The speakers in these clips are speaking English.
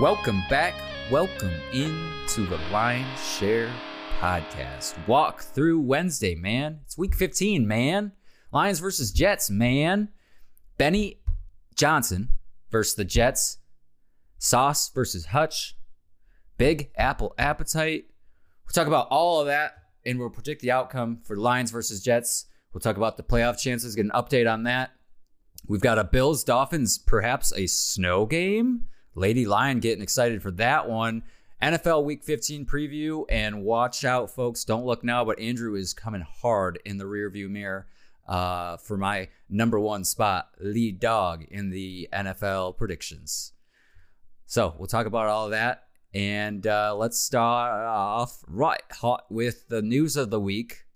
Welcome back. Welcome into the Lion's Share Podcast. Walk through Wednesday, man. It's week 15, man. Lions versus Jets, man. Benny Johnson versus the Jets. Sauce versus Hutch. Big Apple Appetite. We'll talk about all of that and we'll predict the outcome for Lions versus Jets. We'll talk about the playoff chances, get an update on that. We've got a Bills Dolphins, perhaps a snow game. Lady Lion getting excited for that one. NFL Week 15 preview, and watch out, folks. Don't look now, but Andrew is coming hard in the rearview mirror uh, for my number one spot, lead dog in the NFL predictions. So we'll talk about all that, and uh, let's start off right hot with the news of the week,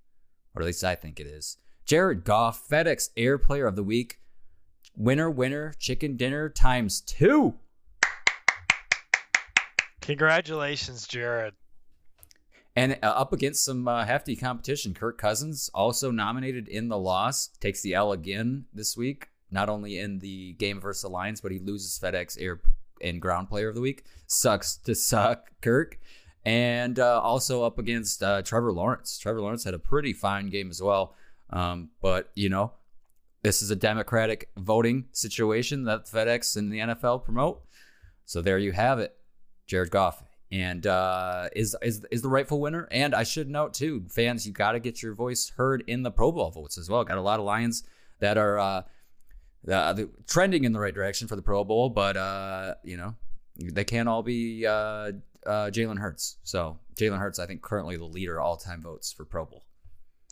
or at least I think it is. Jared Goff, FedEx Air Player of the Week, winner, winner, chicken dinner times two. Congratulations, Jared. And uh, up against some uh, hefty competition, Kirk Cousins also nominated in the loss, takes the L again this week. Not only in the game versus the Lions, but he loses FedEx Air and Ground Player of the Week. Sucks to suck, Kirk. And uh, also up against uh, Trevor Lawrence. Trevor Lawrence had a pretty fine game as well. Um, but you know, this is a democratic voting situation that FedEx and the NFL promote. So there you have it. Jared Goff, and uh, is is is the rightful winner. And I should note too, fans, you got to get your voice heard in the Pro Bowl votes as well. Got a lot of Lions that are uh, uh, trending in the right direction for the Pro Bowl, but uh, you know they can't all be uh, uh, Jalen Hurts. So Jalen Hurts, I think, currently the leader all time votes for Pro Bowl.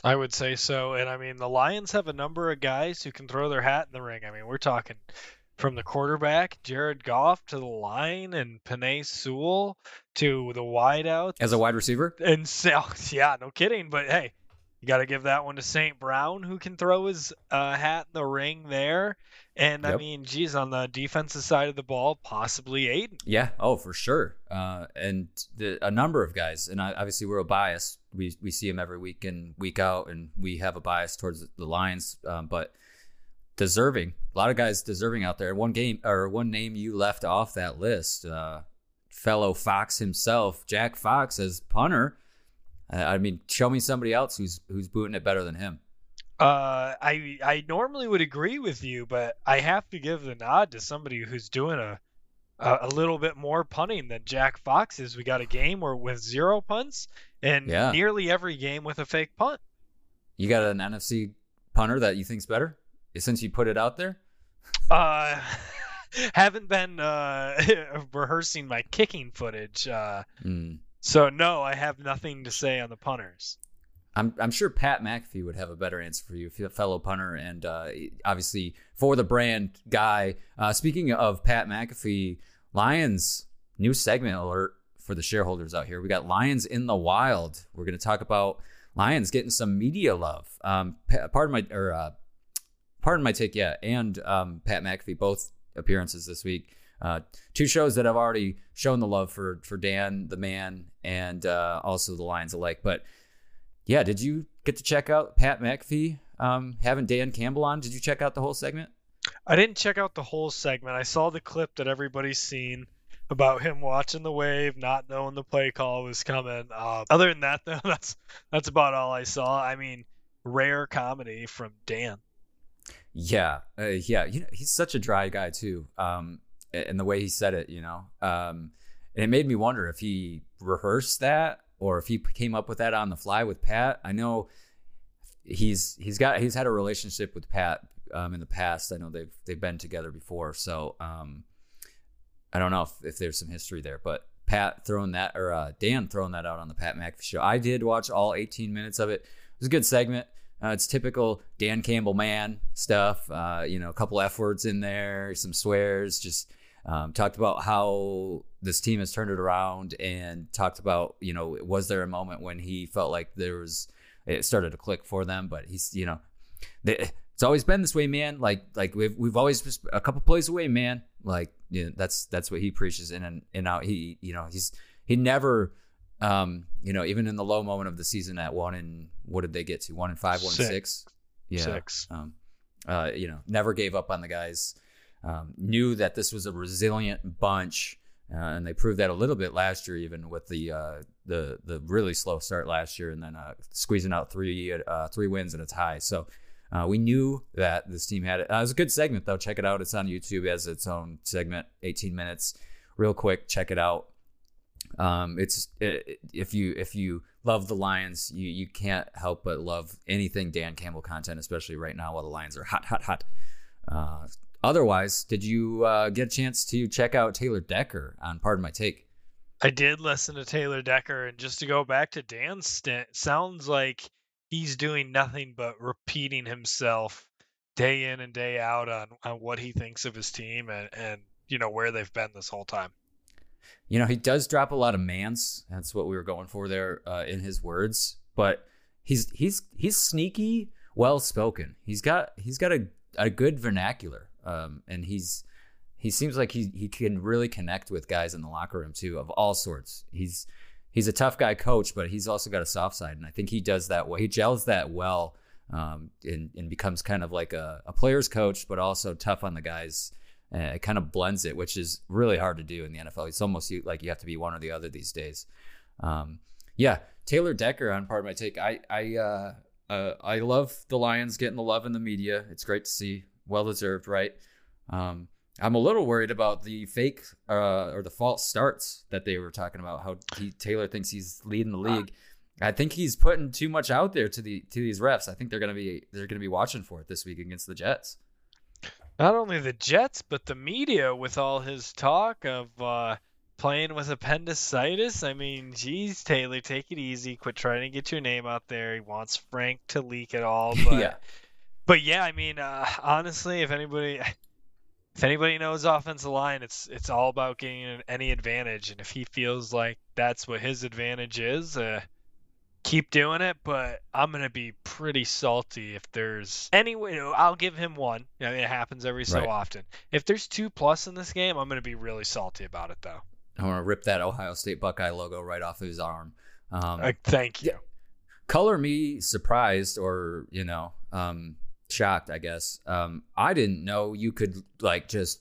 I would say so, and I mean the Lions have a number of guys who can throw their hat in the ring. I mean we're talking from the quarterback, Jared Goff, to the line, and Penei Sewell to the wideout. As a wide receiver? And so, yeah, no kidding. But hey, you got to give that one to St. Brown, who can throw his uh, hat in the ring there. And yep. I mean, geez, on the defensive side of the ball, possibly Aidan. Yeah, oh, for sure. Uh, and the, a number of guys, and I, obviously we're a bias. We we see them every week and week out, and we have a bias towards the Lions. Um, but deserving. A lot of guys deserving out there. One game or one name you left off that list, uh, fellow Fox himself, Jack Fox as punter. I mean, show me somebody else who's who's booting it better than him. Uh, I I normally would agree with you, but I have to give the nod to somebody who's doing a a, a little bit more punting than Jack Fox is. We got a game where with zero punts, and yeah. nearly every game with a fake punt. You got an NFC punter that you think's better? Since you put it out there? Uh, haven't been uh, rehearsing my kicking footage. Uh, mm. So no, I have nothing to say on the punters. I'm I'm sure Pat McAfee would have a better answer for you, fellow punter, and uh, obviously for the brand guy. Uh, speaking of Pat McAfee, Lions new segment alert for the shareholders out here. We got Lions in the Wild. We're going to talk about Lions getting some media love. Um, pardon my or uh, pardon my take, yeah, and um, Pat McAfee, both appearances this week. Uh, two shows that I've already shown the love for for Dan, the man, and uh, also the Lions alike. But yeah, did you get to check out Pat McAfee um, having Dan Campbell on? Did you check out the whole segment? I didn't check out the whole segment. I saw the clip that everybody's seen about him watching the wave, not knowing the play call was coming. Uh, other than that, though, that's that's about all I saw. I mean, rare comedy from Dan. Yeah, uh, yeah. You know, he's such a dry guy too. Um, and the way he said it, you know, um, and it made me wonder if he rehearsed that or if he came up with that on the fly with Pat. I know he's he's got he's had a relationship with Pat um, in the past. I know they've they've been together before, so um, I don't know if, if there's some history there. But Pat throwing that or uh, Dan throwing that out on the Pat McAfee show. I did watch all 18 minutes of it. It was a good segment. Uh, it's typical Dan Campbell man stuff. Uh, you know, a couple F words in there, some swears. Just um, talked about how this team has turned it around, and talked about you know was there a moment when he felt like there was it started to click for them, but he's you know they, it's always been this way, man. Like like we've we've always just a couple plays away, man. Like you know, that's that's what he preaches in and, and out. He you know he's he never um, you know, even in the low moment of the season at one and what did they get to? One and five, one six. and six. Yeah. Six. Um, uh, you know, never gave up on the guys. Um, knew that this was a resilient bunch uh, and they proved that a little bit last year, even with the uh, the the really slow start last year, and then uh, squeezing out three uh, three wins and a tie. So uh, we knew that this team had it. Uh, it was a good segment though. Check it out. It's on YouTube as its own segment, 18 minutes, real quick. Check it out. Um, it's it, if you if you love the Lions, you you can't help but love anything Dan Campbell content, especially right now while the Lions are hot, hot, hot. Uh, otherwise, did you uh, get a chance to check out Taylor Decker on Pardon My Take? I did listen to Taylor Decker, and just to go back to Dan's stint, sounds like he's doing nothing but repeating himself day in and day out on, on what he thinks of his team and, and you know where they've been this whole time. You know, he does drop a lot of mans. That's what we were going for there uh, in his words. But he's he's he's sneaky, well spoken. He's got he's got a, a good vernacular, um, and he's he seems like he he can really connect with guys in the locker room too, of all sorts. He's he's a tough guy coach, but he's also got a soft side, and I think he does that well. He gels that well, um, and, and becomes kind of like a, a player's coach, but also tough on the guys. Uh, it kind of blends it, which is really hard to do in the NFL. It's almost like you have to be one or the other these days. Um, yeah, Taylor Decker on Pardon My Take. I I uh, uh, I love the Lions getting the love in the media. It's great to see, well deserved, right? Um, I'm a little worried about the fake uh, or the false starts that they were talking about. How he, Taylor thinks he's leading the league. I think he's putting too much out there to the to these refs. I think they're gonna be they're gonna be watching for it this week against the Jets. Not only the Jets, but the media with all his talk of uh, playing with appendicitis. I mean, geez, Taylor, take it easy. Quit trying to get your name out there. He wants Frank to leak it all. But, yeah. But yeah, I mean, uh, honestly, if anybody if anybody knows offensive line, it's it's all about getting any advantage, and if he feels like that's what his advantage is, uh, keep doing it. But I'm gonna be pretty salty if there's any way. I'll give him one. I mean, it happens every so Right. often. If there's two plus in this game, I'm gonna be really salty about it, though. I want to rip that Ohio State Buckeye logo right off of his arm. Um, Uh, thank you. color me surprised or you know um shocked i guess um i didn't know you could like just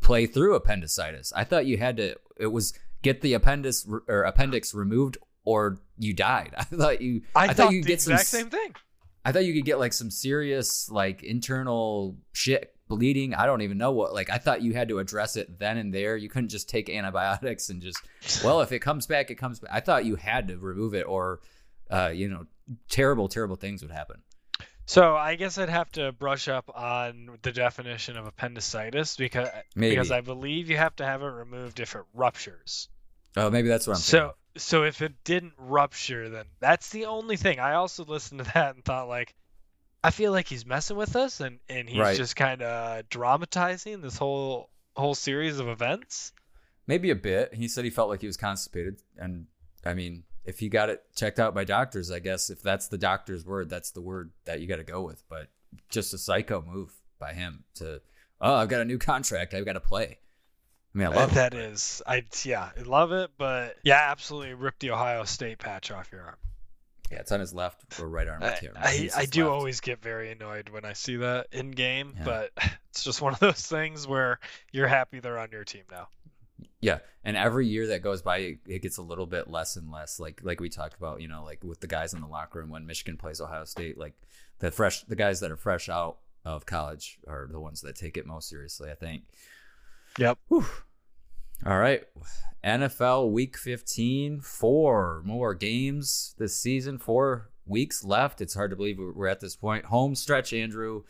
play through appendicitis i thought you had to it was get the appendix or appendix removed or you died i thought you I, thought thought you get some same thing. i thought you could get like some serious like internal shit bleeding i don't even know what like i thought you had to address it then and there you couldn't just take antibiotics and just well, if it comes back, it comes back. I thought you had to remove it, or uh, you know, terrible, terrible things would happen. So I guess I'd have to brush up on the definition of appendicitis because Maybe. because I believe you have to have it removed if it ruptures. Oh, maybe that's what I'm. So so if it didn't rupture, then that's the only thing. I also listened to that and thought like, I feel like he's messing with us and and he's Right. just kind of dramatizing this whole whole series of events. maybe a bit. He said he felt like he was constipated, and I mean, if he got it checked out by doctors, I guess if that's the doctor's word, that's the word that you got to go with. But just a psycho move by him to, oh, I've got a new contract, I've got to play. I mean, I love that it. is, I yeah, I love it, but yeah, absolutely rip the Ohio State patch off your arm. Yeah, it's on his left or right arm. I, I, can't. I, I do left. always get very annoyed when I see that in game, Yeah. but it's just one of those things where you're happy they're on your team now. Yeah, and every year that goes by, it, it gets a little bit less and less. Like like we talked about, you know, like with the guys in the locker room when Michigan plays Ohio State, like the fresh, the guys that are fresh out of college are the ones that take it most seriously. I think. Yep. Whew. All right, NFL Week 15, four more games this season, four weeks left. It's hard to believe we're we're at this point. Home stretch, Andrew.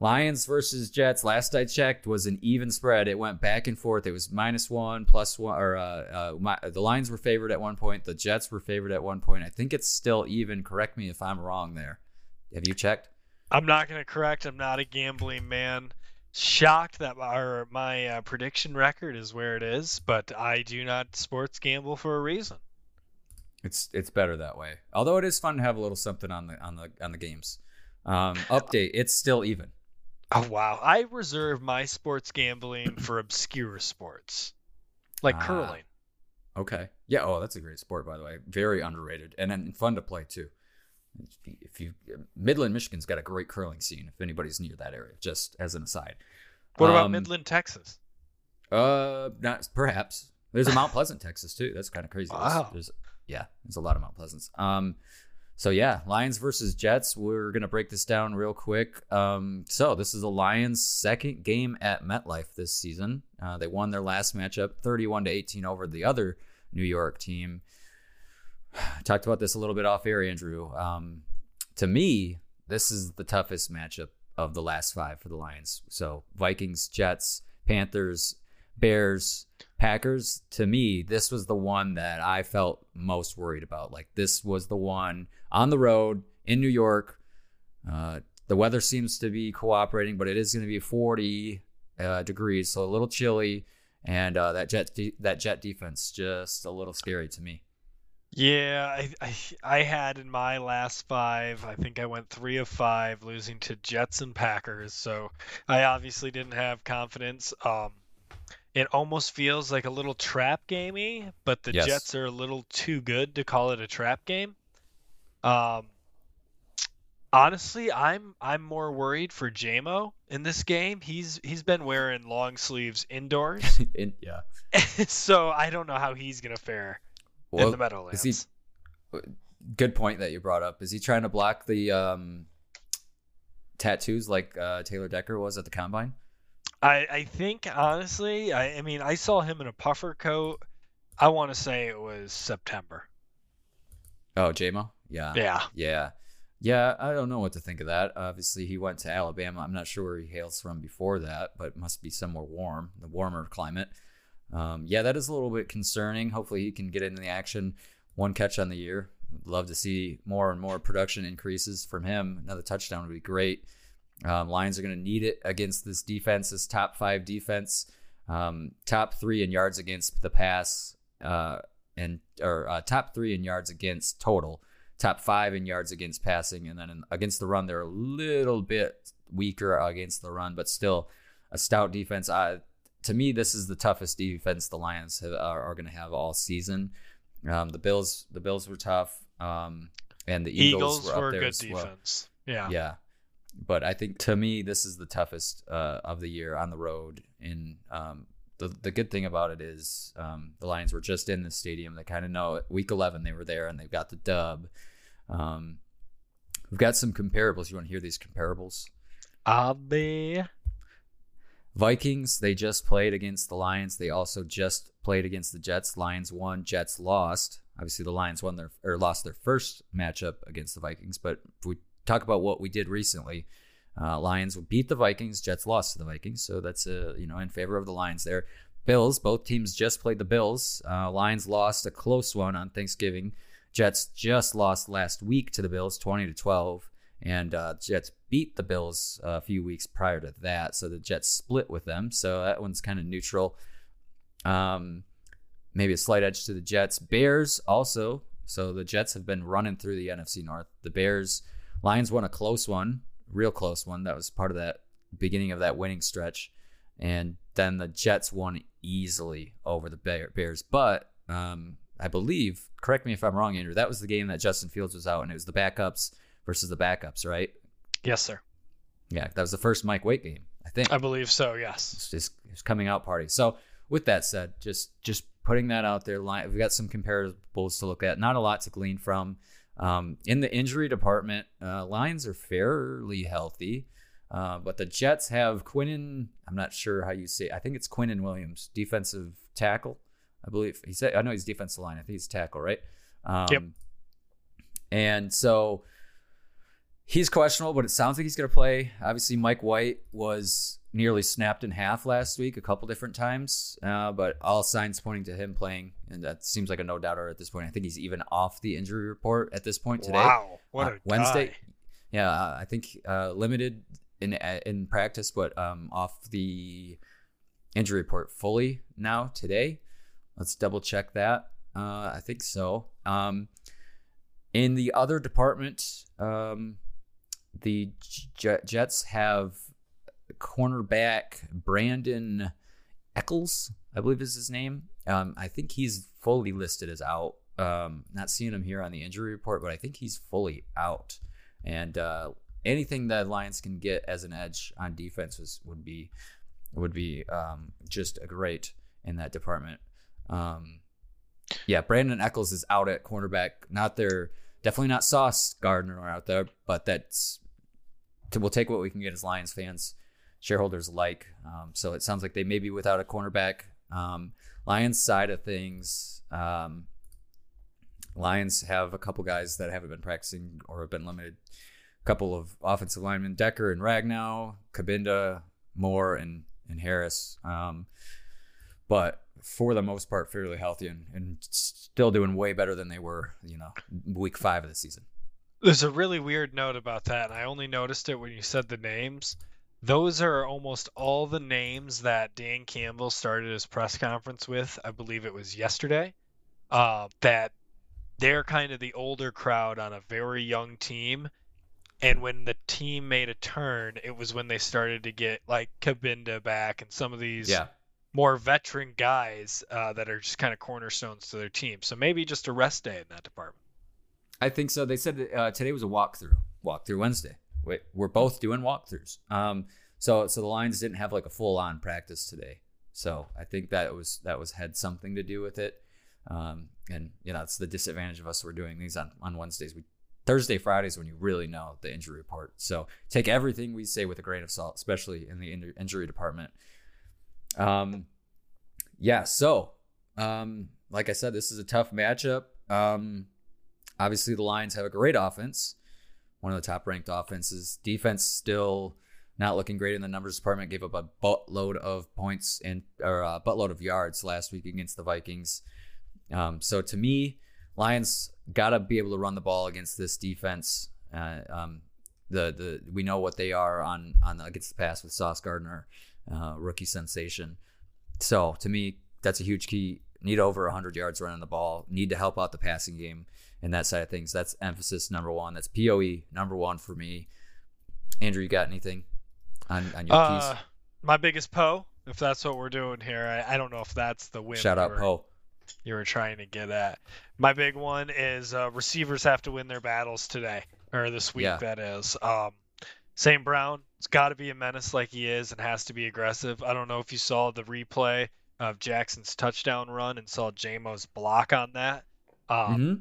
Lions versus Jets. Last I checked was an even spread. It went back and forth. It was minus one, plus one, or uh, uh, my, the Lions were favored at one point. The Jets were favored at one point. I think it's still even. Correct me if I'm wrong there. Have you checked? I'm not going to correct. I'm not a gambling man. Shocked that our my uh, prediction record is where it is, but I do not sports gamble for a reason. It's it's better that way. Although it is fun to have a little something on the on the on the games. Um, update. It's still even. Oh wow! I reserve my sports gambling for obscure sports, like Ah. curling. Okay. Yeah. Oh, that's a great sport, by the way. Very underrated and then fun to play too. If you Midland, Michigan's got a great curling scene. If anybody's near that area, just as an aside. What about Um, Midland, Texas? Uh, not perhaps. There's a Mount Pleasant, Texas too. That's kind of crazy. There's- Wow. There's, yeah, there's a lot of Mount Pleasants. Um, so yeah, Lions versus Jets. We're gonna break this down real quick. Um, so this is the Lions' second game at MetLife this season. Uh, they won their last matchup, 31 to 18 over the other New York team. Talked about this a little bit off air, Andrew. Um, to me, this is the toughest matchup of the last five for the Lions. So Vikings, Jets, Panthers, Bears, Packers. To me, this was the one that I felt most worried about. Like this was the one on the road in New York. Uh, the weather seems to be cooperating, but it is going to be 40 uh, degrees, so a little chilly. And uh, that jet de- that jet defense just a little scary to me. Yeah, I, I I had in my last five, I think I went three of five, losing to Jets and Packers. So I obviously didn't have confidence. Um, it almost feels like a little trap gamey, but the Yes. Jets are a little too good to call it a trap game. Um, honestly, I'm I'm more worried for Jamo in this game. He's he's been wearing long sleeves indoors, In- yeah. so I don't know how he's gonna fare in the Meadowlands. is he- good point that you brought up. Is he trying to block the um, tattoos like uh, Taylor Decker was at the combine? I, I think honestly, I, I mean, I saw him in a puffer coat. I want to say it was September. Oh, Jamo? Yeah. Yeah. Yeah. Yeah, I don't know what to think of that. Obviously, he went to Alabama. I'm not sure where he hails from before that, but it must be somewhere warm, the warmer climate. Um, yeah, that is a little bit concerning. Hopefully, he can get into the action. One catch on the year. Love to see more and more production increases from him. Another touchdown would be great. Um, Lions are going to need it against this defense, this top five defense, um, top three in yards against the pass, uh, and or uh, top three in yards against total top five in yards against passing, and then in, against the run, they're a little bit weaker against the run, but still a stout defense. Uh, to me, this is the toughest defense the Lions have, are, are going to have all season. Um, the Bills, the Bills were tough, um, and the Eagles, Eagles were, up were a there good as well. defense. Yeah. Yeah. But I think to me, this is the toughest uh, of the year on the road. And um, the, the good thing about it is um, the Lions were just in the stadium. They kind of know it. Week 11, they were there and they've got the dub. Um, we've got some comparables. You want to hear these comparables? I'll be. Vikings, they just played against the Lions. They also just played against the Jets. Lions won, Jets lost. Obviously, the Lions won their or lost their first matchup against the Vikings. But if we talk about what we did recently, uh, Lions beat the Vikings, Jets lost to the Vikings. So that's uh, you know in favor of the Lions there. Bills, both teams just played the Bills. Uh, Lions lost a close one on Thanksgiving. Jets just lost last week to the Bills, twenty to twelve, and uh, Jets beat the Bills a few weeks prior to that. So the Jets split with them. So that one's kind of neutral. Um, maybe a slight edge to the Jets. Bears also. So the Jets have been running through the NFC North. The Bears, Lions won a close one, real close one. That was part of that beginning of that winning stretch. And then the Jets won easily over the Bears. But um, I believe, correct me if I'm wrong, Andrew, that was the game that Justin Fields was out, and it was the backups versus the backups, right? Yes, sir. Yeah, that was the first Mike White game, I think. I believe so. Yes. It's just his coming out party. So with that said, just just putting that out there, line we've got some comparables to look at. Not a lot to glean from. Um, in the injury department, uh, Lions are fairly healthy, uh, but the Jets have Quinnen. I'm not sure how you say. I think it's Quinnen Williams, defensive tackle. I believe he said. I know he's defensive line. I think he's tackle, right? Um, Yep. And so he's questionable, but it sounds like he's going to play. Obviously, Mike White was nearly snapped in half last week a couple different times, uh, but all signs pointing to him playing, and that seems like a no doubter at this point. I think he's even off the injury report at this point today. Wow. What Uh, Wednesday. guy. Yeah, uh, I think uh, limited in in practice, but um, off the injury report fully now today. Let's double check that. Uh, I think so. Um, in the other department, um, the J- Jets have cornerback Brandon Echols, I believe is his name. Um, I think he's fully listed as out. Um, not seeing him here on the injury report, but I think he's fully out. And uh, anything that Lions can get as an edge on defense was, would be would be um, just great in that department. Um, yeah, Brandon Echols is out at cornerback. Not their definitely not Sauce Gardner out there, but that's we'll take what we can get as Lions fans, shareholders like. Um, so it sounds like they may be without a cornerback. Um, Lions side of things, um, Lions have a couple guys that haven't been practicing or have been limited. A couple of offensive linemen, Decker and Ragnow, Kabinda, Moore, and and Harris. Um, but for the most part, fairly healthy and, and still doing way better than they were, you know, week five of the season. There's a really weird note about that, and I only noticed it when you said the names. Those are almost all the names that Dan Campbell started his press conference with. I believe it was yesterday. Uh, that they're kind of the older crowd on a very young team. And when the team made a turn, it was when they started to get like Cabinda back and some of these yeah. more veteran guys uh, that are just kind of cornerstones to their team. So maybe just a rest day in that department. I think so. They said uh, today was a walkthrough, walkthrough Wednesday. Wait, we're both doing walkthroughs. Um, so so the Lions didn't have like a full on practice today. So I think that was that was had something to do with it. Um, and you know, it's the disadvantage of us. We're doing these on, on Wednesdays. We Thursday, Fridays when you really know the injury report. So take everything we say with a grain of salt, especially in the in- injury department. Um, yeah. So, um, like I said, this is a tough matchup. Um, obviously the Lions have a great offense, one of the top ranked offenses. Defense still not looking great in the numbers department. Gave up a buttload of points and or a buttload of yards last week against the Vikings. Um, so to me, Lions gotta be able to run the ball against this defense. Uh, um, the the we know what they are on on against the pass with Sauce Gardner, uh, rookie sensation. So to me, that's a huge key. Need over 100 yards running the ball. Need to help out the passing game and that side of things. That's emphasis number one. That's POE number one for me. Andrew, you got anything on, on your uh, keys? My biggest Poe, if that's what we're doing here. I, I don't know if that's the win. Shout out Poe you were trying to get at. My big one is uh, receivers have to win their battles today or this week. Yeah. That is. Um, St. Brown, it's got to be a menace like he is and has to be aggressive. I don't know if you saw the replay of Jackson's touchdown run and saw Jamo's block on that. Um, mm-hmm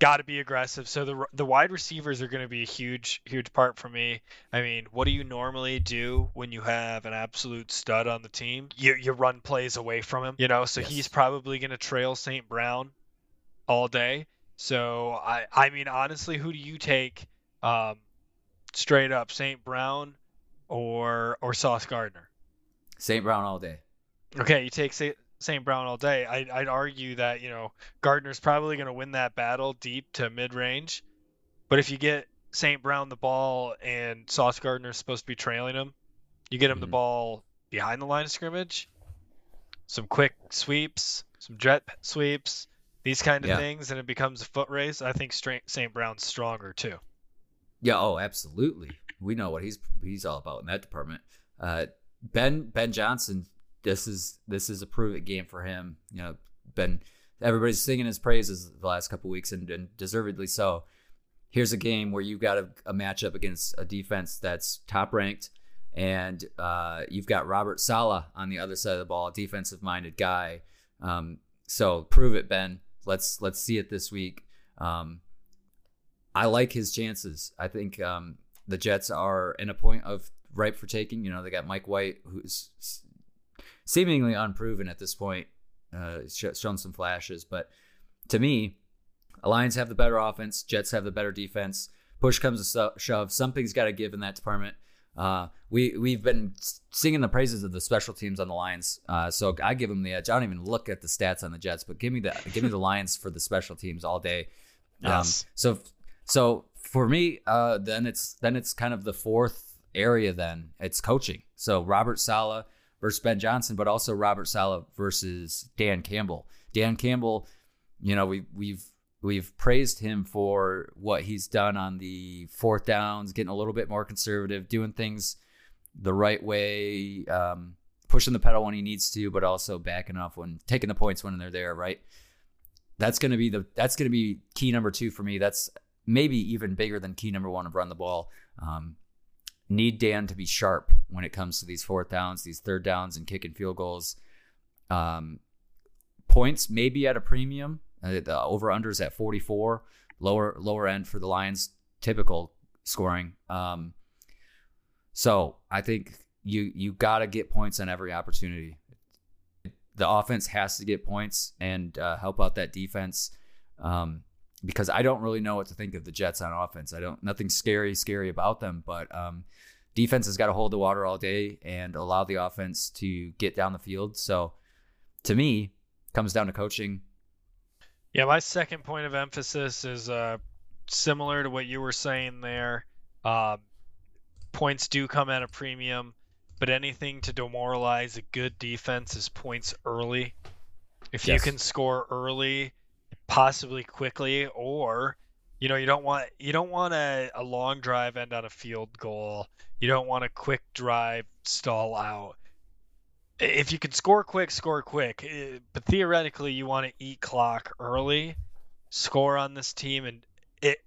got to be aggressive. So the the wide receivers are going to be a huge huge part for me. I mean, what do you normally do when you have an absolute stud on the team? You you run plays away from him, you know. So yes. he's probably going to trail St. Brown all day. So I I mean honestly, who do you take um, straight up, St. Brown or or Sauce Gardner? St. Brown all day. Okay, you take St. Brown all day. I, I'd argue that, you know, Gardner's probably going to win that battle deep to mid range. But if you get St. Brown the ball and Sauce Gardner's supposed to be trailing him, you get him mm-hmm. the ball behind the line of scrimmage, some quick sweeps, some jet sweeps, these kind of yeah. things, and it becomes a foot race. I think St. Brown's stronger too. Yeah. Oh, absolutely. We know what he's he's all about in that department. Uh, ben Ben Johnson this is this is a prove it game for him. You know, been everybody's singing his praises the last couple weeks, and, and, deservedly so. Here's a game where you've got a, a matchup against a defense that's top ranked, and uh, you've got Robert Saleh on the other side of the ball, a defensive minded guy. Um, so prove it, Ben. Let's let's see it this week. Um, I like his chances. I think um, the Jets are in a point of ripe for taking. You know, they got Mike White, who's seemingly unproven at this point. Uh, shown some flashes, but to me, Lions have the better offense. Jets have the better defense. Push comes to shove. Something's got to give in that department. Uh, we we've been singing the praises of the special teams on the Lions, uh, so I give them the edge. I don't even look at the stats on the Jets, but give me the give me the Lions for the special teams all day. Um, yes. So so for me, uh, then it's then it's kind of the fourth area. Then it's coaching. So Robert Saleh versus Ben Johnson, but also Robert Saleh versus Dan Campbell. Dan Campbell, you know, we we've we've praised him for what he's done on the fourth downs, getting a little bit more conservative, doing things the right way, um, pushing the pedal when he needs to, but also backing off when taking the points when they're there, right? That's gonna be the that's gonna be key number two for me. That's maybe even bigger than key number one of run the ball. Um, need Dan to be sharp when it comes to these fourth downs, these third downs, and kicking field goals. Um, points maybe at a premium. Uh, the over unders at 44, lower lower end for the Lions, typical scoring. Um, so I think you you got to get points on every opportunity. The offense has to get points and uh, help out that defense. Um, because I don't really know what to think of the Jets on offense. I don't nothing scary scary about them, but um, defense has got to hold the water all day and allow the offense to get down the field. So to me, comes down to coaching. Yeah, my second point of emphasis is uh, similar to what you were saying there. Uh, points do come at a premium, but anything to demoralize a good defense is points early. If yes. you can score early, possibly quickly, or you know you don't want you don't want a, a long drive end on a field goal. You don't want a quick drive stall out. If you can score quick, score quick. But theoretically, you want to eat clock early, score on this team, and it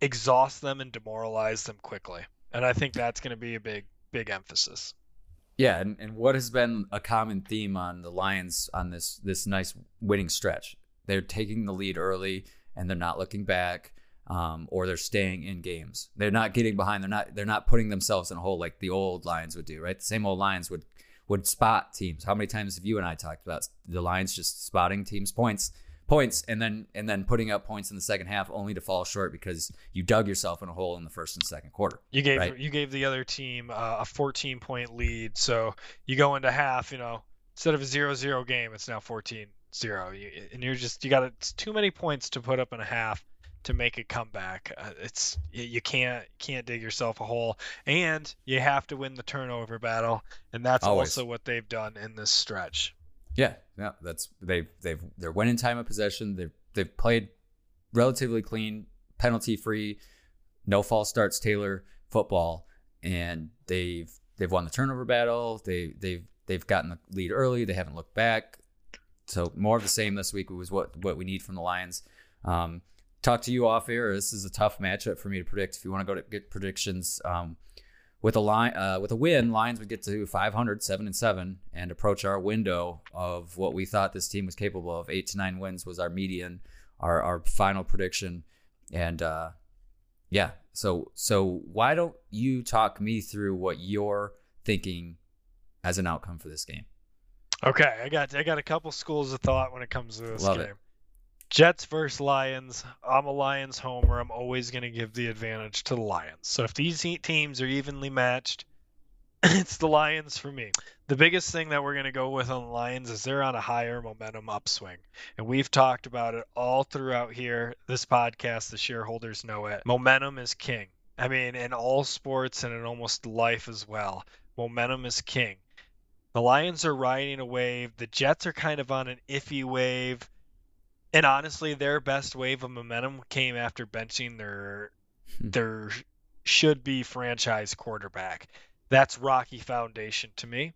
exhaust them and demoralize them quickly. And I think that's going to be a big big emphasis. Yeah, and, and what has been a common theme on the Lions on this this nice winning stretch they're taking the lead early and they're not looking back, um, or they're staying in games. They're not getting behind. They're not. They're not putting themselves in a hole like the old Lions would do. Right, the same old Lions would would spot teams. How many times have you and I talked about the Lions just spotting teams' points? points and then and then putting up points in the second half only to fall short because you dug yourself in a hole in the first and second quarter. You gave right? you gave the other team uh, a 14 point lead, so you go into half, you know, instead of a 0-0 game, it's now 14 zero. You, and you're just you got it's too many points to put up in a half to make a comeback. Uh, it's you can't can't dig yourself a hole, and you have to win the turnover battle, and that's Always. also what they've done in this stretch. Yeah, yeah, that's they've they've they're winning time of possession. They've they've played relatively clean, penalty free, no false starts Taylor football, and they've they've won the turnover battle. They they've they've gotten the lead early. They haven't looked back. So more of the same this week was what what we need from the Lions. Um, talk to you off air. This is a tough matchup for me to predict. If you want to go to get predictions, um, with a line uh, with a win, Lions would get to 500, seven and seven, and approach our window of what we thought this team was capable of. Eight to nine wins was our median, our our final prediction, and uh, yeah. So so why don't you talk me through what you're thinking as an outcome for this game? Okay, I got I got a couple schools of thought when it comes to this Love game. It. Jets versus Lions. I'm a Lions homer. I'm always going to give the advantage to the Lions. So if these teams are evenly matched, it's the Lions for me. The biggest thing that we're going to go with on the Lions is they're on a higher momentum upswing. And we've talked about it all throughout here. This podcast, the shareholders know it. Momentum is king. I mean, in all sports and in almost life as well, momentum is king. The Lions are riding a wave. The Jets are kind of on an iffy wave. And honestly, their best wave of momentum came after benching their hmm. their should be franchise quarterback. That's rocky foundation to me.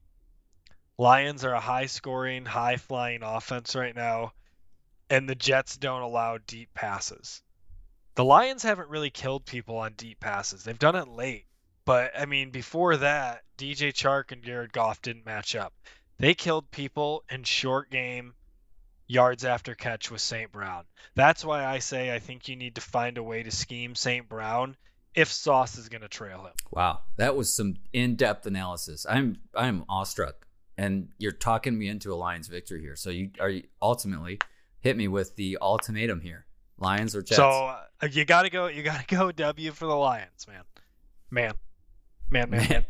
Lions are a high scoring, high flying offense right now, and the Jets don't allow deep passes. The Lions haven't really killed people on deep passes. They've done it late. But I mean, before that, DJ Chark and Jared Goff didn't match up. They killed people in short game yards after catch with St. Brown. That's why I say I think you need to find a way to scheme St. Brown if Sauce is going to trail him. Wow, that was some in-depth analysis. I'm I'm awestruck, and you're talking me into a Lions victory here. So you are you ultimately hit me with the ultimatum here: Lions or Jets. So uh, you got to go. You got to go W for the Lions, man. Man. Man, man, man.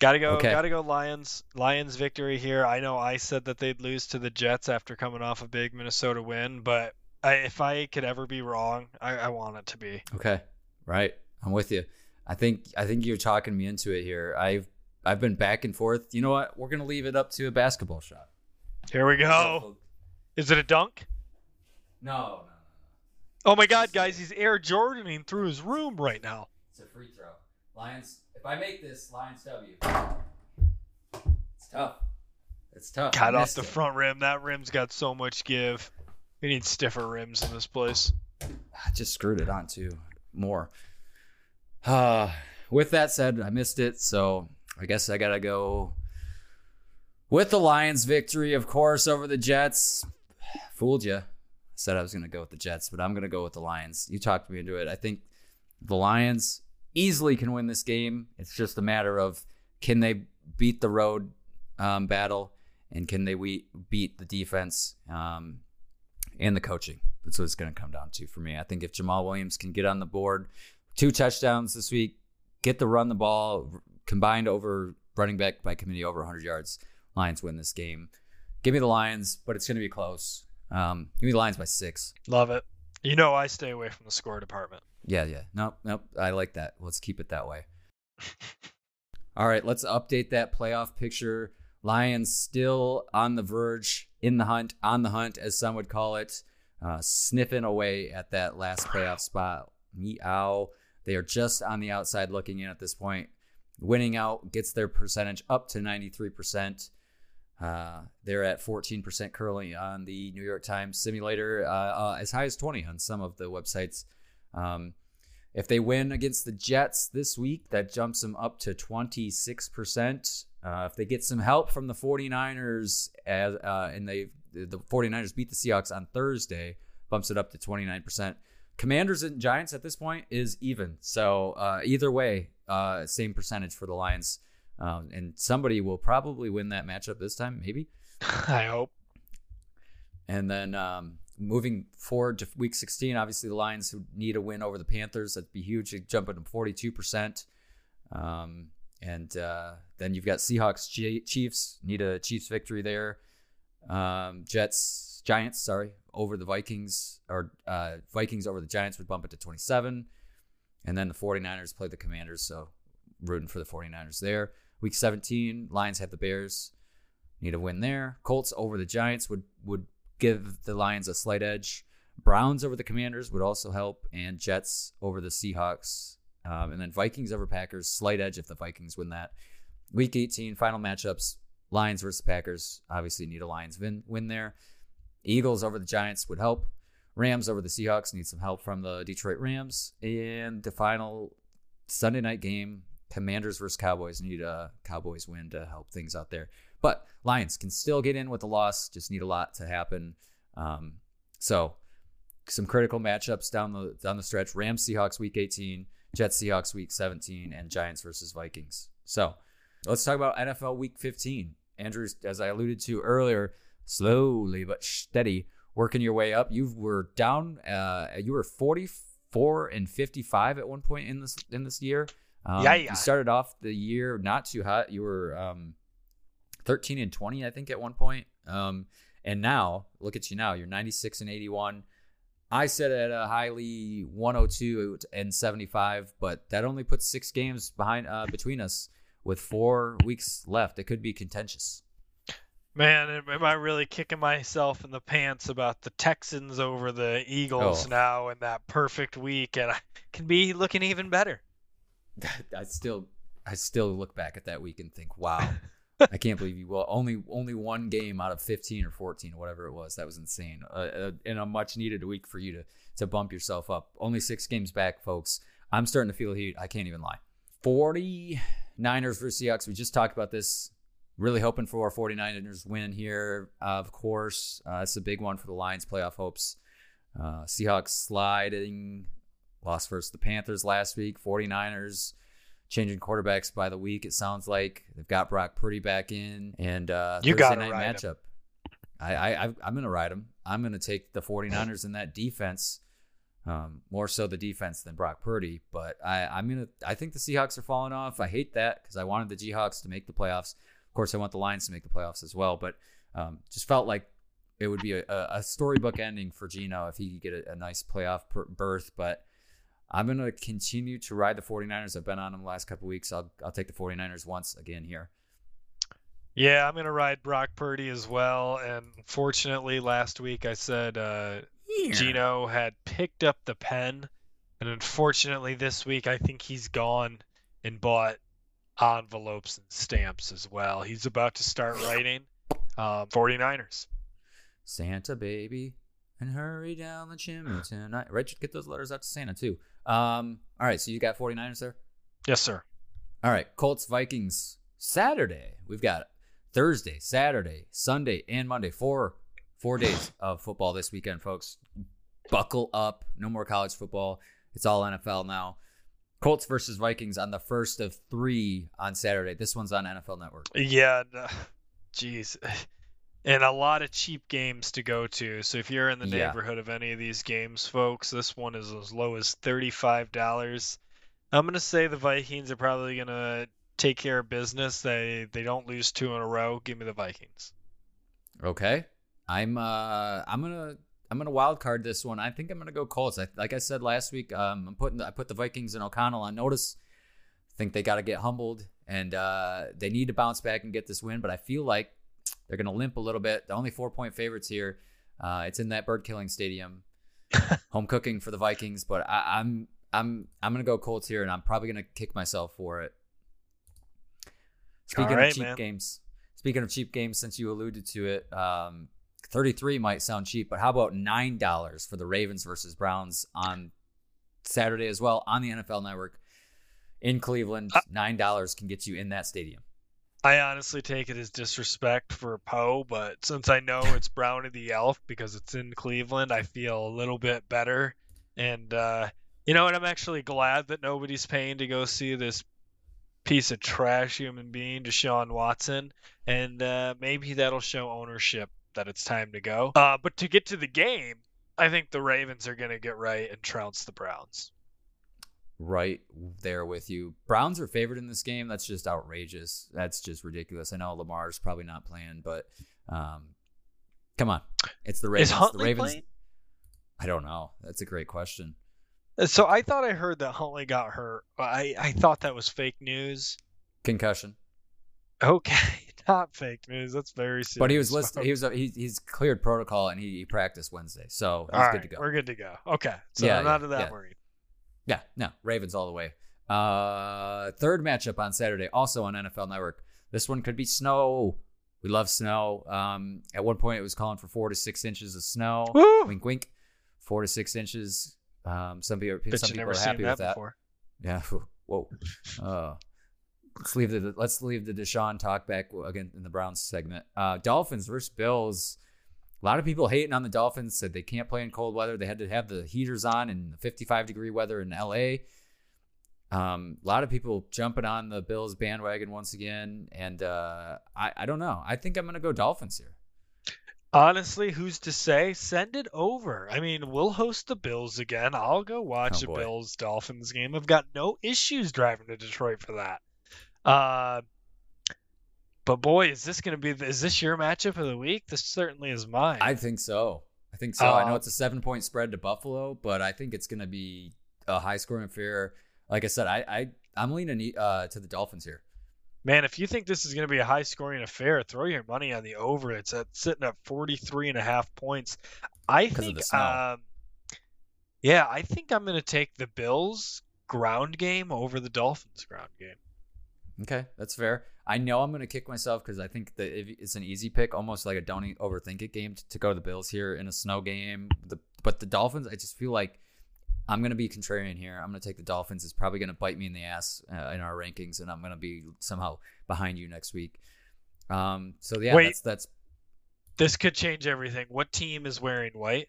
Gotta go. Okay. Gotta go. Lions. Lions victory here. I know I said that they'd lose to the Jets after coming off a big Minnesota win, but I, if I could ever be wrong, I, I want it to be. Okay. Right. I'm with you. I think I think you're talking me into it here. I've I've been back and forth. You know what? We're gonna leave it up to a basketball shot. Here we go. Is it a dunk? No, no, no, no. Oh my God, guys! He's Air Jordaning through his room right now. It's a free throw. Lions if I make this, Lions W. It's tough. It's tough. Got off the it. front rim. That rim's got so much give. We need stiffer rims in this place. I just screwed it on too. More. Uh, with that said, I missed it, so I guess I gotta go with the Lions' victory, of course, over the Jets. Fooled you. I said I was gonna go with the Jets, but I'm gonna go with the Lions. You talked me into it. I think the Lions easily can win this game. It's just a matter of can they beat the road um, battle and can they we- beat the defense um, and the coaching. That's what it's going to come down to for me. I think if Jamaal Williams can get on the board, two touchdowns this week, get the run the ball combined over running back by committee over 100 yards, Lions win this game. Give me the Lions, but it's going to be close. Um, give me the Lions by six. Love it. You know I stay away from the score department. Yeah, yeah. Nope, nope. I like that. Let's keep it that way. All right, let's update that playoff picture. Lions still on the verge, in the hunt, on the hunt, as some would call it, uh, sniffing away at that last playoff spot. Meow. They are just on the outside looking in at this point. Winning out gets their percentage up to 93%. Uh, they're at 14% currently on the New York Times simulator, uh, uh, as high as 20 on some of the websites. Um, if they win against the Jets this week, that jumps them up to 26%. Uh, if they get some help from the 49ers as, uh, and they the 49ers beat the Seahawks on Thursday, bumps it up to 29%. Commanders and Giants at this point is even. So uh, either way, uh, same percentage for the Lions. Um, and somebody will probably win that matchup this time, maybe. I hope. And then um, moving forward to week 16, obviously the Lions who need a win over the Panthers. That'd be huge. They jump into 42%. Um, and uh, then you've got Seahawks, G- Chiefs, need a Chiefs victory there. Um, Jets, Giants, sorry, over the Vikings, or uh, Vikings over the Giants would bump it to 27. And then the 49ers play the Commanders, so rooting for the 49ers there. Week 17, Lions have the Bears. Need a win there. Colts over the Giants would would give the Lions a slight edge. Browns over the Commanders would also help, and Jets over the Seahawks. Um, and then Vikings over Packers, slight edge if the Vikings win that. Week 18, final matchups Lions versus Packers. Obviously, need a Lions win, win there. Eagles over the Giants would help. Rams over the Seahawks need some help from the Detroit Rams. And the final Sunday night game, Commanders versus Cowboys need a Cowboys win to help things out there. But Lions can still get in with a loss, just need a lot to happen. Um, so some critical matchups down the down the stretch. Rams Seahawks week 18, Jets Seahawks week 17, and Giants versus Vikings. So let's talk about NFL week 15. Andrews, as I alluded to earlier, slowly but steady working your way up. You were down. Uh, you were 44 and 55 at one point in this in this year. Um, Yeah, yeah. You started off the year not too hot. You were um, 13 and 20, I think, at one point. Um, and now, look at you now. You're 96 and 81. I said at a highly 102 and 75, but that only puts six games behind uh, between us with four weeks left. It could be contentious. Man, am I really kicking myself in the pants about the Texans over the Eagles Oh. now in that perfect week, and I can be looking even better. I still, I still look back at that week and think, wow, I can't believe you. Well, only only one game out of 15 or 14 or whatever it was. That was insane. Uh, uh, in a much needed week for you to to bump yourself up. Only six games back, folks. I'm starting to feel heat. I can't even lie. 49ers versus Seahawks. We just talked about this. Really hoping for our 49ers win here. Uh, of course, uh, it's a big one for the Lions' playoff hopes. Uh, Seahawks sliding, lost versus the Panthers last week. 49ers changing quarterbacks by the week. It sounds like they've got Brock Purdy back in, and uh, You Thursday gotta night matchup. I, I I- I'm gonna ride them. I'm gonna take the 49ers in that defense. Um, more so the defense than Brock Purdy, but I, I'm gonna. I think the Seahawks are falling off. I hate that because I wanted the Seahawks to make the playoffs. Of course, I want the Lions to make the playoffs as well, but um, just felt like it would be a, a a storybook ending for Geno if he could get a, a nice playoff per- berth. But I'm going to continue to ride the 49ers. I've been on them the last couple weeks. I'll, I'll take the 49ers once again here. Yeah, I'm gonna ride Brock Purdy as well. And fortunately, last week I said uh, Geno had picked up the pen, and unfortunately, this week I think he's gone and bought envelopes and stamps as well. He's about to start writing um, 49ers. Santa baby, and hurry down the chimney tonight. Right, get those letters out to Santa too. Um, all right, so you got 49ers there. Yes, sir. All right, Colts Vikings Saturday. We've got Thursday, Saturday, Sunday, and Monday. Four four days of football this weekend, folks. Buckle up. No more college football. It's all NFL now. Colts versus Vikings on the first of three on Saturday. This one's on NFL Network. Yeah, jeez, and a lot of cheap games to go to. So if you're in the Yeah. neighborhood of any of these games, folks, this one is as low as thirty-five dollars. I'm gonna say the Vikings are probably gonna take care of business. They they don't lose two in a row. Give me the Vikings. Okay. I'm uh I'm gonna I'm gonna wild card this one. I think I'm gonna go Colts. I, like I said last week, um, I'm putting I put the Vikings and O'Connell on notice. I think they got to get humbled and uh, they need to bounce back and get this win. But I feel like they're gonna limp a little bit. The only four point favorites here. Uh, it's in that bird killing stadium. Home cooking for the Vikings, but I, I'm I'm I'm gonna go Colts here, and I'm probably gonna kick myself for it. Speaking right, of cheap man. games, speaking of cheap games, since you alluded to it, um, 33 might sound cheap, but how about nine dollars for the Ravens versus Browns on Saturday as well on the NFL Network in Cleveland? Uh, Nine dollars can get you in that stadium. I honestly take it as disrespect for Poe, but since I know it's Brownie the Elf because it's in Cleveland, I feel a little bit better. And uh, you know what? I'm actually glad that nobody's paying to go see this piece of trash human being, Deshaun Watson. And uh, maybe that'll show ownership that it's time to go. Uh, but to get to the game, I think the Ravens are going to get right and trounce the Browns. Right there with you. Browns are favored in this game. That's just outrageous. That's just ridiculous. I know Lamar's probably not playing, but um, come on, it's the Ravens. Is Huntley the Ravens. playing? I don't know. That's a great question. So I thought I heard that Huntley got hurt. I, I thought that was fake news. Concussion. Okay, not fake news. That's very serious. But he was listed. He was. He, he's cleared protocol and he, he practiced Wednesday, so he's All good to go. We're good to go. Okay, so Yeah, I'm not yeah, that yeah. worried. Yeah, no, Ravens all the way. Uh, third matchup on Saturday, also on NFL Network. This one could be snow. We love snow. Um, at one point, it was calling for four to six inches of snow. Woo! Wink, wink. Four to six inches. Um, some people, Bet some people never are happy that with that. before. Yeah. Whoa. Uh, let's leave the let's leave the Deshaun talk back again in the Browns segment. Uh, Dolphins versus Bills. A lot of people hating on the Dolphins said they can't play in cold weather. They had to have the heaters on in the 55 degree weather in LA. Um, a lot of people jumping on the Bills bandwagon once again, and uh, I I don't know. I think I'm gonna go Dolphins here. Honestly, who's to say? Send it over. I mean, we'll host the Bills again. I'll go watch Oh, a. Bills Dolphins game. I've got no issues driving to Detroit for that. Uh, but boy, is this going to be? Is this your matchup of the week? This certainly is mine. I think so. I think so. I know Uh, it's a seven point spread to Buffalo, but I think it's going to be a high scoring affair. Like I said, I, I I'm leaning uh, to the Dolphins here. Man, if you think this is going to be a high scoring affair, throw your money on the over. It's at sitting at 43 and a half points. I think the um Yeah, I think I'm going to take the Bills ground game over the Dolphins ground game. Okay, that's fair. I know I'm going to kick myself because I think that it's an easy pick, almost like a don't overthink it game to, go to the Bills here in a snow game. The, but the Dolphins, I just feel like I'm going to be contrarian here. I'm going to take the Dolphins. It's probably going to bite me in the ass uh, in our rankings, and I'm going to be somehow behind you next week. Um, so yeah, Wait. that's that's This could change everything. What team is wearing white?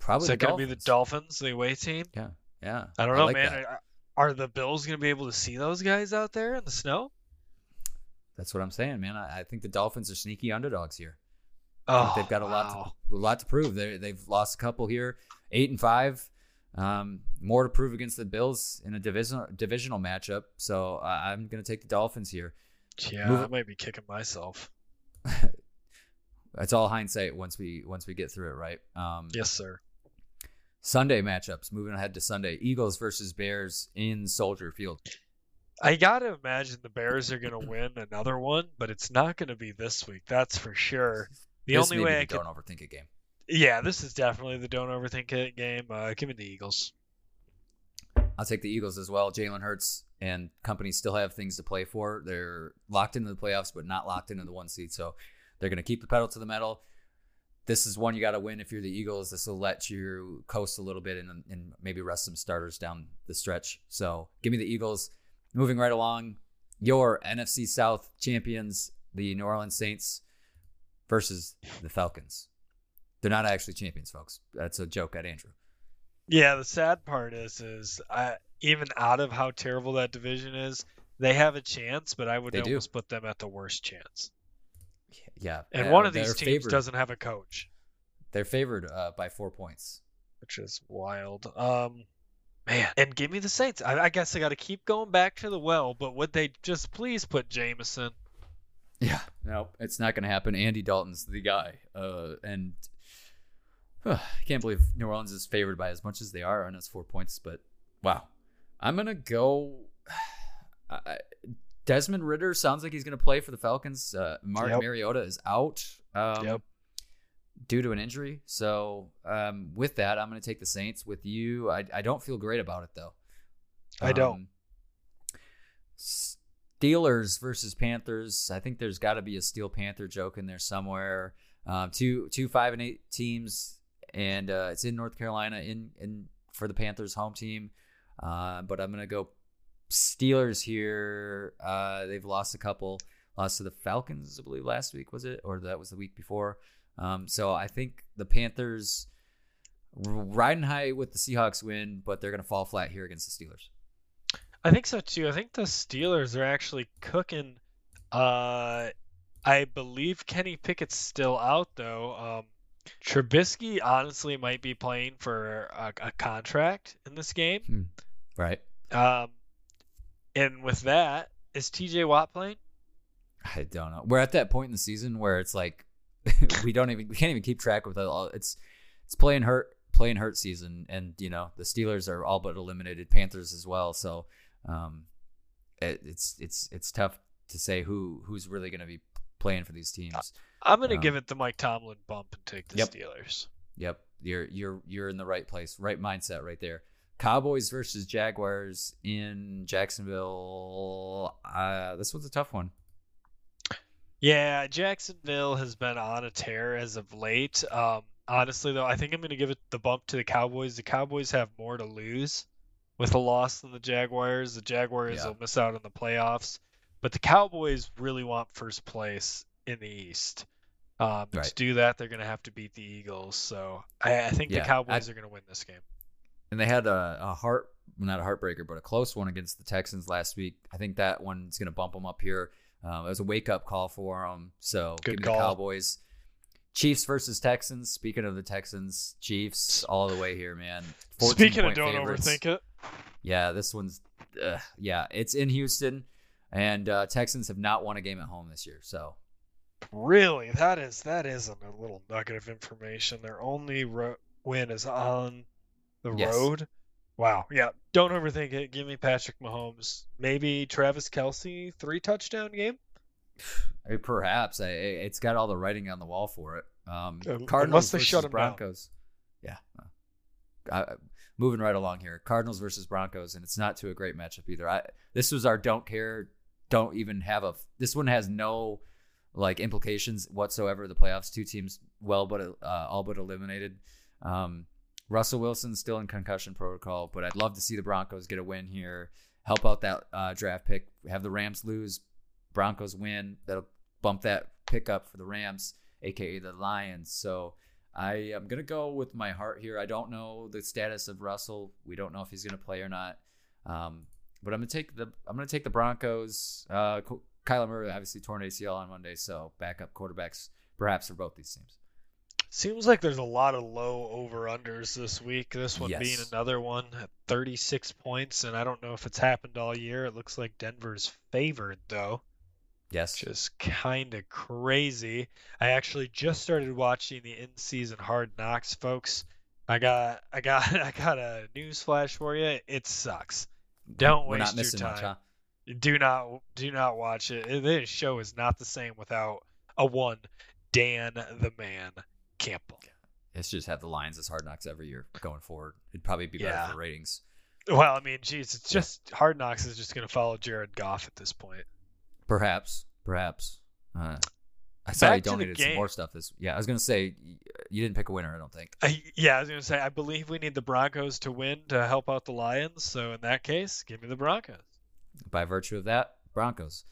probably Is that going to be the Dolphins. The away team? Yeah, yeah. I don't know, like man. Are, the Bills going to be able to see those guys out there in the snow? That's what I'm saying, man. I, I think the Dolphins are sneaky underdogs here. Oh, they've got a lot to, a lot to prove. They they've lost a couple here, eight and five. Um, more to prove against the Bills in a divisional divisional matchup. So uh, I'm going to take the Dolphins here. Yeah, Move I might be kicking myself. It's all hindsight once we once we get through it, right? Um, Yes, sir. Sunday matchups. Moving ahead to Sunday, Eagles versus Bears in Soldier Field. I gotta imagine the Bears are gonna win another one, but it's not gonna be this week. That's for sure. The This only way the I could, don't overthink it game. yeah, this is definitely the don't overthink it game. Uh, give me the Eagles. I'll take the Eagles as well. Jalen Hurts and company still have things to play for. They're locked into the playoffs, but not locked into the one seed. So they're going to keep the pedal to the metal. This is one you got to win if you're the Eagles. This will let you coast a little bit and, and maybe rest some starters down the stretch. So give me the Eagles. moving right along, your NFC South champions, the New Orleans Saints, versus the Falcons. They're not actually champions, folks. That's a joke at Andrew. Yeah, the sad part is, is I, even out of how terrible that division is, they have a chance, but I would They do. almost put them at the worst chance. Yeah, And uh, one of these teams favored. doesn't have a coach, They're favored uh, by four points. which is wild. Um, man, and give me the Saints. I, I guess I got to keep going back to the well, but would they just please put Jameson? Yeah, no, it's not going to happen. Andy Dalton's the guy, uh, and I can't believe New Orleans is favored by as much as they are on us four points. But wow, I'm gonna go. I, Desmond Ridder sounds like he's going to play for the Falcons. Uh, Mark Yep. Mariota is out um, Yep. due to an injury. So um, with that, I'm going to take the Saints. With you, I, I don't feel great about it though. I don't. Um, Steelers versus Panthers. I think there's got to be a Steel Panther joke in there somewhere. Um, two two five and eight teams, and uh, it's in North Carolina in in for the Panthers home team. Uh, but I'm gonna go Steelers here. Uh, they've lost a couple. Lost to the Falcons, I believe, last week was it, or that was the week before. Um, so I think the Panthers riding high with the Seahawks win, but they're gonna fall flat here against the Steelers. I think so too. I think the Steelers are actually cooking. Uh, I believe Kenny Pickett's still out though. Um, Trubisky honestly might be playing for a, a contract in this game. Right. Um, and with that, is T.J. Watt playing? I don't know. We're at that point in the season where it's like we don't even we can't even keep track with it all. It's it's playing hurt playing hurt season, and you know the Steelers are all but eliminated, Panthers as well. So um, it, it's it's it's tough to say who who's really going to be playing for these teams. I'm gonna Um, give it the Mike Tomlin bump and take the Yep. Steelers. Yep, you're you're you're in the right place, right mindset, right there. Cowboys versus Jaguars in Jacksonville. Uh, this one's a tough one. Yeah, Jacksonville has been on a tear as of late. Um, honestly, though, I think I'm going to give it the bump to the Cowboys. The Cowboys have more to lose with a loss than the Jaguars. The Jaguars Yeah. will miss out on the playoffs, but the Cowboys really want first place in the East. Um, Right. To do that, they're going to have to beat the Eagles. So I, I think Yeah, the Cowboys I- are going to win this game. And they had a, a heart not a heartbreaker but a close one against the texans last week. I think that one's going to bump them up here. Um, it was a wake-up call for them so Good give me call. the cowboys. Chiefs versus texans. Speaking of the texans chiefs all the way here man. Speaking of don't favorites. overthink it, yeah this one's uh, yeah it's in houston. And uh, texans have not won a game at home this year so. Really, that is that is a little nugget of information. Their only ro- win is on the Yes. road. Wow. Yeah. Don't overthink it. Give me Patrick Mahomes. Maybe Travis Kelce three touchdown game. Uh, Perhaps it's got all the writing on the wall for it. Um, Um, Cardinals versus 'em down. Broncos. Yeah, uh, I, moving right along here. Cardinals versus Broncos, and it's not to a great matchup either. I this was our don't care, don't even have a. This one has no like implications whatsoever. The playoffs, two teams well, but uh, all but eliminated. Um, Russell Wilson's still in concussion protocol, but I'd love to see the Broncos get a win here. Help out that uh, draft pick. Have the Rams lose, Broncos win. That'll bump that pick up for the Rams, aka the Lions. So I am gonna go with my heart here. I don't know the status of Russell. We don't know if he's gonna play or not. Um, but I'm gonna take the I'm gonna take the Broncos. Uh, Ky- Kyler Murray obviously torn ACL on Monday, so backup quarterbacks perhaps for both these teams. Seems like there's a lot of low over unders this week. This one being another one at 36 points, and I don't know if it's happened all year. It looks like Denver's favored though. Yes. just kind of crazy. I actually just started watching the in-season Hard Knocks, folks. I got, I got, I got a news flash for you. It sucks. Don't We're waste not missing your much, time. huh? Do not, do not watch it. This show is not the same without a one, Dan the Man Campbell. Let's just have the Lions as hard knocks every year going forward. It'd probably be better Yeah. for ratings. Well, I mean, geez, it's just Hard Knocks is just going to follow Jared Goff at this point. Perhaps, perhaps. Uh, I saw you donated some more stuff. This, yeah, I was gonna say you didn't pick a winner. I don't think. I, yeah, I was going to say, I believe we need the Broncos to win to help out the Lions. So in that case, give me the Broncos. by virtue of that, Broncos.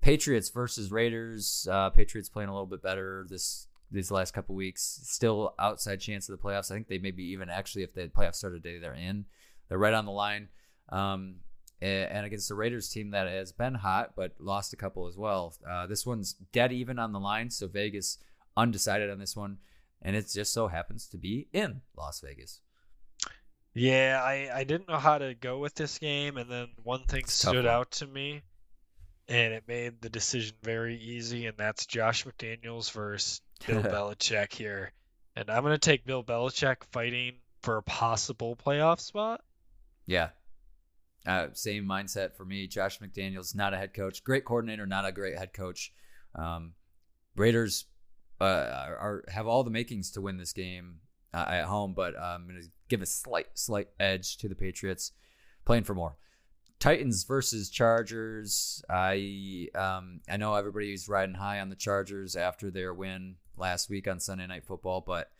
Patriots versus Raiders. Uh, Patriots playing a little bit better this these last couple weeks. Still outside chance of the playoffs. I think they maybe even actually if the playoffs started today, they're in. They're right on the line. Um, and against the Raiders team that has been hot but lost a couple as well. Uh, this one's dead even on the line, so Vegas undecided on this one, and it just so happens to be in Las Vegas. Yeah, I, I didn't know how to go with this game, and then one thing It's stood out to me, and it made the decision very easy, and that's Josh McDaniels versus Bill Belichick here. And I'm going to take Bill Belichick fighting for a possible playoff spot. Yeah. Uh, same mindset for me. Josh McDaniels, not a head coach. Great coordinator, not a great head coach. Um, Raiders uh, are, are have all the makings to win this game uh, at home, but uh, I'm going to give a slight, slight edge to the Patriots, playing for more. Titans versus Chargers. I um, I know everybody's riding high on the Chargers after their win last week on Sunday Night Football, but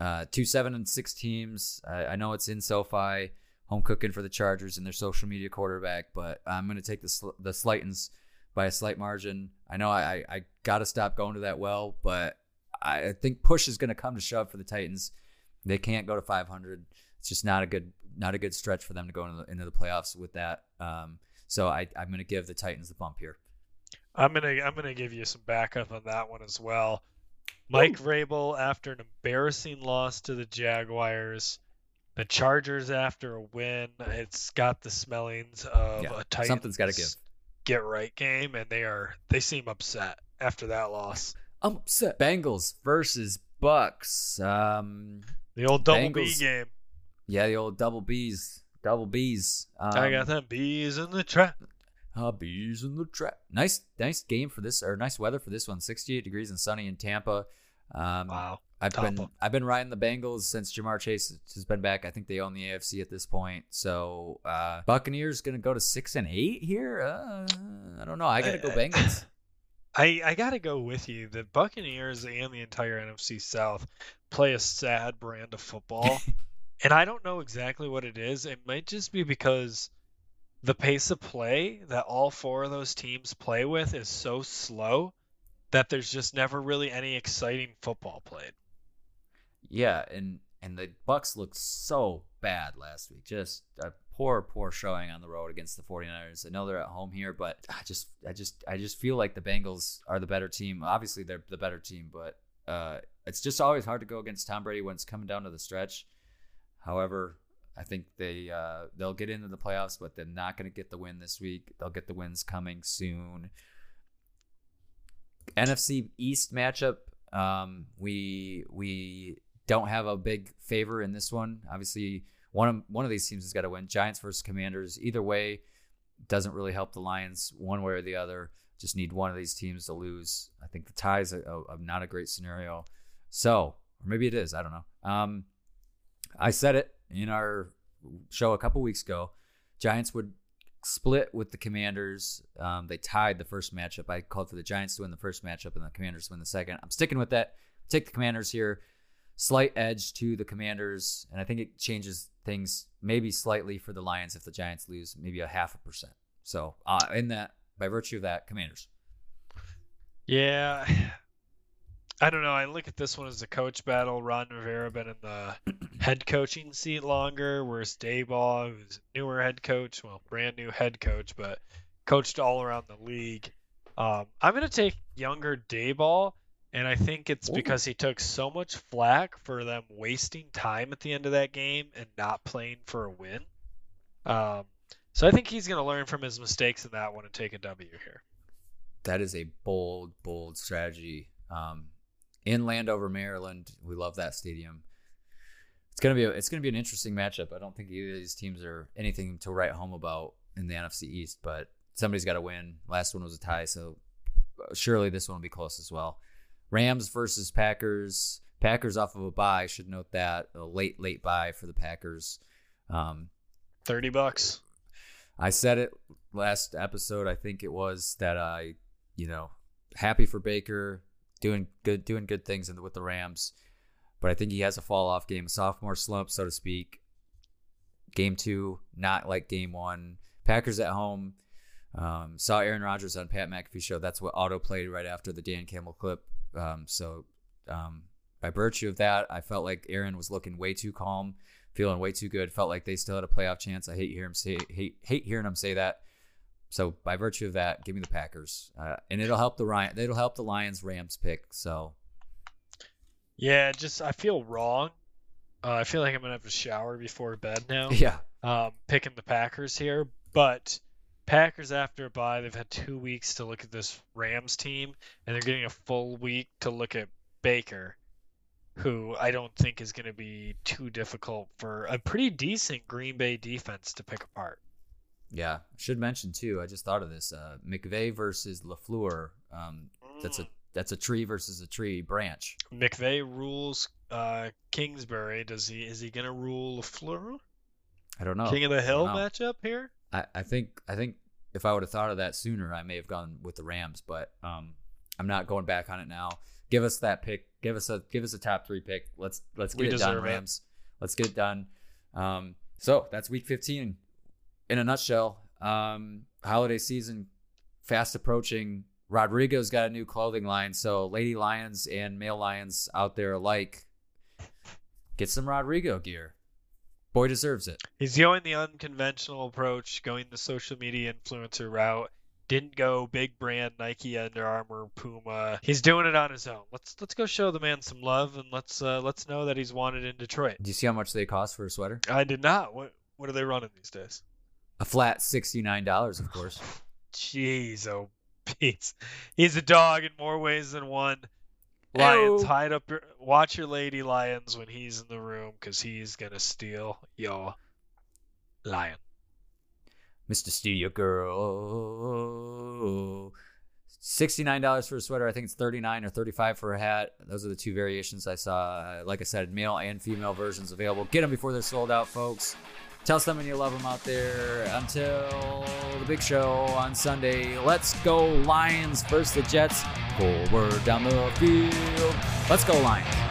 uh, two seven and six teams. I, I know it's in SoFi, home cooking for the Chargers and their social media quarterback, but I'm going to take the Sl- the Slightons by a slight margin. I know I I, I got to stop going to that well, but I, I think push is going to come to shove for the Titans. They can't go to 500. It's just not a good not a good stretch for them to go into the, into the playoffs with that. Um, so I, I'm going to give the Titans the bump here. I'm gonna I'm gonna give you some backup on that one as well. Mike Vrabel after an embarrassing loss to the Jaguars, the Chargers after a win. It's got the smellings of Yeah, a Titans something's gotta give. get right game, and they are they seem upset after that loss. I'm upset. Bengals versus Bucks. Um, The old double B Bengals. game. Yeah, the old double B's, double B's. Um, I got them bees in the trap. Uh, bees in the trap. Nice, nice game for this, or nice weather for this one. 68 degrees and sunny in Tampa. Um, Wow. I've been I've been riding the Bengals since Ja'Marr Chase has been back. I think they own the AFC at this point. So uh, Buccaneers gonna go to six and eight here. Uh, I don't know. I gotta go Uh, Bengals. I, I gotta go with you. The Buccaneers and the entire NFC South play a sad brand of football. and I don't know exactly what it is. It might just be because the pace of play that all four of those teams play with is so slow that there's just never really any exciting football played. Yeah, and and the Bucks looked so bad last week. Just a poor, poor showing on the road against the 49ers. I know they're at home here, but I just I just I just feel like the Bengals are the better team. Obviously they're the better team, but uh it's just always hard to go against Tom Brady when it's coming down to the stretch. However, I think they uh, they'll get into the playoffs, but they're not going to get the win this week. They'll get the wins coming soon. NFC East matchup. Um, we we don't have a big favor in this one. Obviously, one of one of these teams has got to win. Giants versus Commanders. Either way, doesn't really help the Lions one way or the other. Just need one of these teams to lose. I think the tie is a, a, a not a great scenario. So, or maybe it is. I don't know. Um, I said it in our show a couple weeks ago. Giants would split with the Commanders. Um, they tied the first matchup. I called for the Giants to win the first matchup and the Commanders to win the second. I'm sticking with that. Take the Commanders here. Slight edge to the Commanders, and I think it changes things maybe slightly for the Lions if the Giants lose, maybe a half a percent. So, uh, in that, by virtue of that, Commanders. Yeah. I don't know. I look at this one as a coach battle. Ron Rivera been in the head coaching seat longer, whereas Daboll, who's a newer head coach, well, brand new head coach, but coached all around the league. Um, I'm going to take younger Daboll, and I think it's Ooh. because he took so much flack for them wasting time at the end of that game and not playing for a win. Um, so I think he's going to learn from his mistakes in that one and take a W here. that is a bold, bold strategy. Um, in Landover, Maryland, we love that stadium. It's gonna be a, it's gonna be an interesting matchup. I don't think either of these teams are anything to write home about in the NFC East, but somebody's got to win. Last one was a tie, so surely this one will be close as well. Rams versus Packers. Packers off of a buy. Should note that a late, late buy for the Packers. Um, 30 bucks. I said it last episode. I think it was that I, you know, happy for Baker, doing good, doing good things in the, with the Rams, but I think he has a fall off game, sophomore slump, so to speak. Game two, not like game one. Packers at home. Um, saw Aaron Rodgers on Pat McAfee show. That's what auto played right after the Dan Campbell clip. Um, so um, by virtue of that, I felt like Aaron was looking way too calm, feeling way too good. Felt like they still had a playoff chance. I hate hearing him say hate hate hearing him say that. So by virtue of that, give me the Packers, uh, and it'll help the Ryan. It'll help the Lions Rams pick. So Yeah, just I feel wrong. Uh, I feel like I'm gonna have a shower before bed now. yeah, Um, picking the Packers here, but Packers after a bye, they've had two weeks to look at this Rams team, and they're getting a full week to look at Baker, who I don't think is going to be too difficult for a pretty decent Green Bay defense to pick apart. Yeah. Should mention too. I just thought of this. Uh, McVay versus Lafleur. Um, that's a that's a tree versus a tree branch. McVay rules uh, Kingsbury. Does he is he going to rule Lafleur? I don't know. King of the Hill matchup here? I, I think I think if I would have thought of that sooner, I may have gone with the Rams, but um, I'm not going back on it now. Give us that pick. Give us a give us a top three pick. Let's let's We get it done, deserve it. Rams. Let's get it done. Um, so that's week 15 in a nutshell. Um, holiday season fast approaching. Rodrigo's got a new clothing line, so Lady Lions and male Lions out there alike, get some Rodrigo gear. Boy deserves it. He's going the unconventional approach, going the social media influencer route. Didn't go big brand Nike, Under Armour, Puma. He's doing it on his own. Let's let's go show the man some love and let's uh, let's know that he's wanted in Detroit. Do you see how much they cost for a sweater? I did not. What what are they running these days? A flat sixty-nine dollars, of course. Jeez, oh Pete. He's a dog in more ways than one. Lions, hide up your watch your lady lions when he's in the room because he's gonna steal your lion. Mr. Studio Girl. Sixty-nine dollars for a sweater. I think it's thirty-nine or thirty-five for a hat. Those are the two variations I saw. Like I said, male and female versions available. Get them before they're sold out, folks. Tell someone you love them out there. Until the big show on Sunday. Let's go Lions versus the Jets. Forward down the field. Let's go Lions.